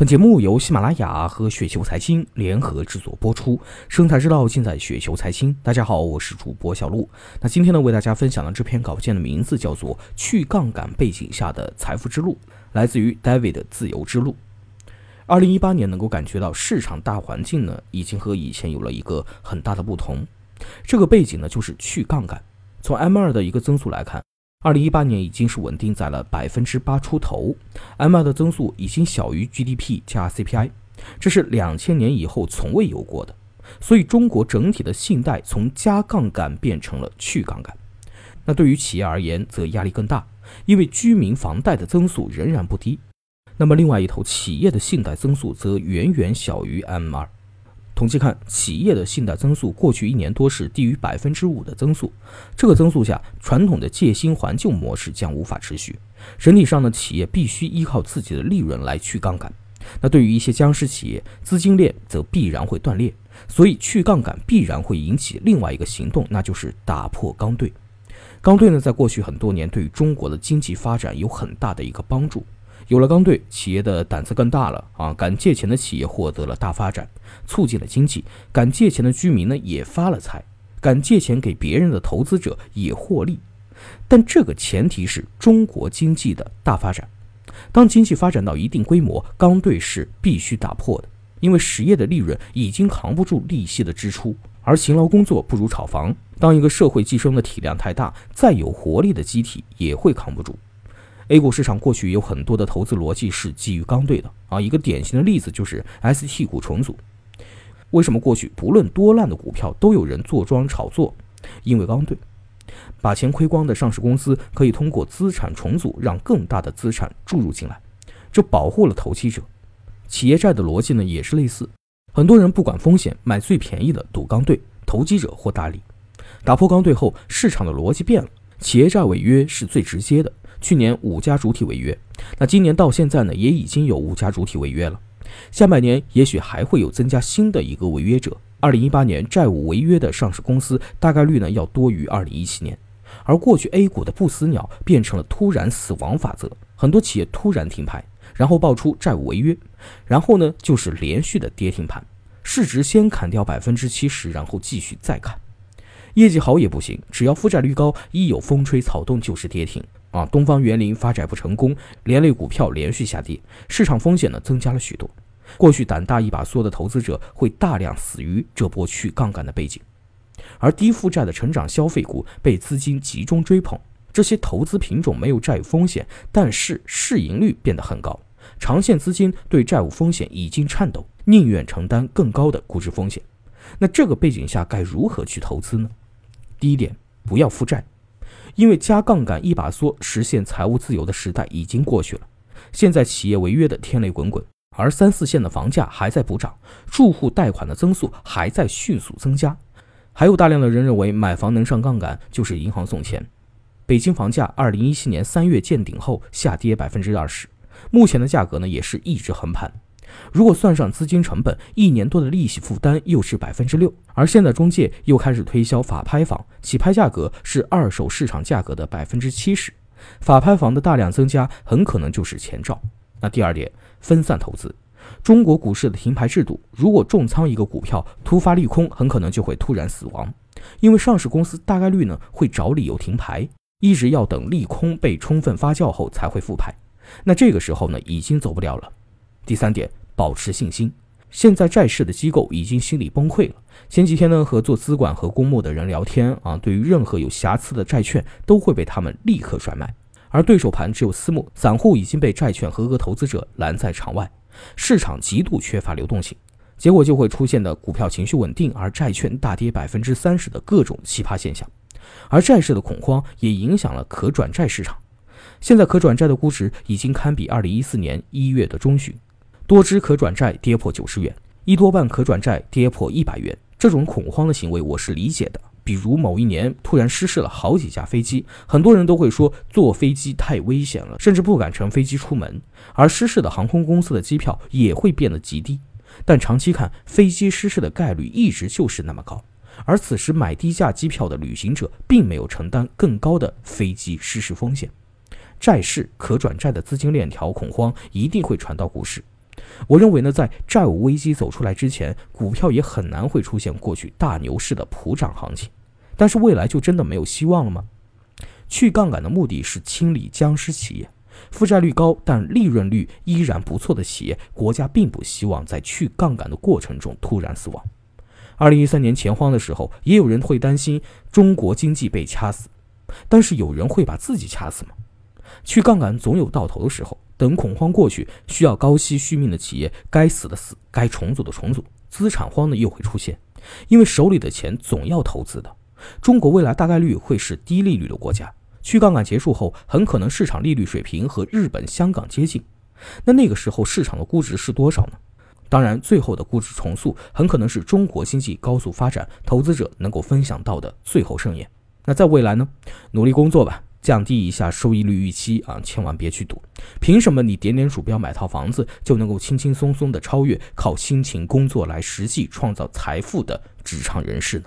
本节目由喜马拉雅和雪球财经联合制作播出，生财之道尽在雪球财经。大家好，我是主播小璐。那今天呢，为大家分享的这篇稿件的名字叫做《去杠杆背景下的财富之路》，来自于 David 自由之路。二零一八年能够感觉到市场大环境呢，已经和以前有了一个很大的不同。这个背景呢，就是去杠杆。从 M 二的一个增速来看。二零一八年已经是稳定在了百分之八出头，M2 的增速已经小于 GDP 加 CPI，这是两千年以后从未有过的。所以中国整体的信贷从加杠杆变成了去杠杆。那对于企业而言，则压力更大，因为居民房贷的增速仍然不低。那么另外一头，企业的信贷增速则远远小于 M2。统计看，企业的信贷增速过去一年多是低于百分之五的增速。这个增速下，传统的借新还旧模式将无法持续。整体上呢，企业必须依靠自己的利润来去杠杆。那对于一些僵尸企业，资金链则必然会断裂。所以去杠杆必然会引起另外一个行动，那就是打破钢兑。钢兑呢，在过去很多年对于中国的经济发展有很大的一个帮助。有了钢兑，企业的胆子更大了啊！敢借钱的企业获得了大发展，促进了经济；敢借钱的居民呢也发了财，敢借钱给别人的投资者也获利。但这个前提是中国经济的大发展。当经济发展到一定规模，钢兑是必须打破的，因为实业的利润已经扛不住利息的支出，而勤劳工作不如炒房。当一个社会寄生的体量太大，再有活力的机体也会扛不住。A 股市场过去有很多的投资逻辑是基于钢兑的啊，一个典型的例子就是 ST 股重组。为什么过去不论多烂的股票都有人坐庄炒作？因为钢兑，把钱亏光的上市公司可以通过资产重组让更大的资产注入进来，这保护了投机者。企业债的逻辑呢也是类似，很多人不管风险买最便宜的赌钢兑，投机者获大利。打破钢兑后，市场的逻辑变了，企业债违约是最直接的。去年五家主体违约，那今年到现在呢，也已经有五家主体违约了。下半年也许还会有增加新的一个违约者。二零一八年债务违约的上市公司大概率呢要多于二零一七年。而过去 A 股的不死鸟变成了突然死亡法则，很多企业突然停牌，然后爆出债务违约，然后呢就是连续的跌停盘，市值先砍掉百分之七十，然后继续再砍。业绩好也不行，只要负债率高，一有风吹草动就是跌停。啊，东方园林发债不成功，连累股票连续下跌，市场风险呢增加了许多。过去胆大一把梭的投资者会大量死于这波去杠杆的背景，而低负债的成长消费股被资金集中追捧。这些投资品种没有债务风险，但是市盈率变得很高，长线资金对债务风险已经颤抖，宁愿承担更高的估值风险。那这个背景下该如何去投资呢？第一点，不要负债。因为加杠杆一把梭实现财务自由的时代已经过去了，现在企业违约的天雷滚滚，而三四线的房价还在补涨，住户贷款的增速还在迅速增加，还有大量的人认为买房能上杠杆就是银行送钱。北京房价二零一七年三月见顶后下跌百分之二十，目前的价格呢也是一直横盘。如果算上资金成本，一年多的利息负担又是百分之六，而现在中介又开始推销法拍房，起拍价格是二手市场价格的百分之七十，法拍房的大量增加很可能就是前兆。那第二点，分散投资。中国股市的停牌制度，如果重仓一个股票，突发利空，很可能就会突然死亡，因为上市公司大概率呢会找理由停牌，一直要等利空被充分发酵后才会复牌，那这个时候呢已经走不了了。第三点。保持信心。现在债市的机构已经心理崩溃了。前几天呢，和做资管和公募的人聊天啊，对于任何有瑕疵的债券，都会被他们立刻甩卖。而对手盘只有私募，散户已经被债券合格投资者拦在场外，市场极度缺乏流动性，结果就会出现的股票情绪稳定，而债券大跌百分之三十的各种奇葩现象。而债市的恐慌也影响了可转债市场。现在可转债的估值已经堪比二零一四年一月的中旬。多只可转债跌破九十元，一多半可转债跌破一百元，这种恐慌的行为我是理解的。比如某一年突然失事了好几架飞机，很多人都会说坐飞机太危险了，甚至不敢乘飞机出门。而失事的航空公司的机票也会变得极低。但长期看，飞机失事的概率一直就是那么高。而此时买低价机票的旅行者并没有承担更高的飞机失事风险。债市可转债的资金链条恐慌一定会传到股市。我认为呢，在债务危机走出来之前，股票也很难会出现过去大牛市的普涨行情。但是未来就真的没有希望了吗？去杠杆的目的是清理僵尸企业，负债率高但利润率依然不错的企业，国家并不希望在去杠杆的过程中突然死亡。二零一三年钱荒的时候，也有人会担心中国经济被掐死，但是有人会把自己掐死吗？去杠杆总有到头的时候，等恐慌过去，需要高息续命的企业该死的死，该重组的重组，资产荒呢又会出现，因为手里的钱总要投资的。中国未来大概率会是低利率的国家，去杠杆结束后，很可能市场利率水平和日本、香港接近。那那个时候市场的估值是多少呢？当然，最后的估值重塑很可能是中国经济高速发展，投资者能够分享到的最后盛宴。那在未来呢？努力工作吧，降低一下收益率预期啊，千万别去赌。凭什么你点点鼠标买套房子就能够轻轻松松的超越靠辛勤工作来实际创造财富的职场人士呢？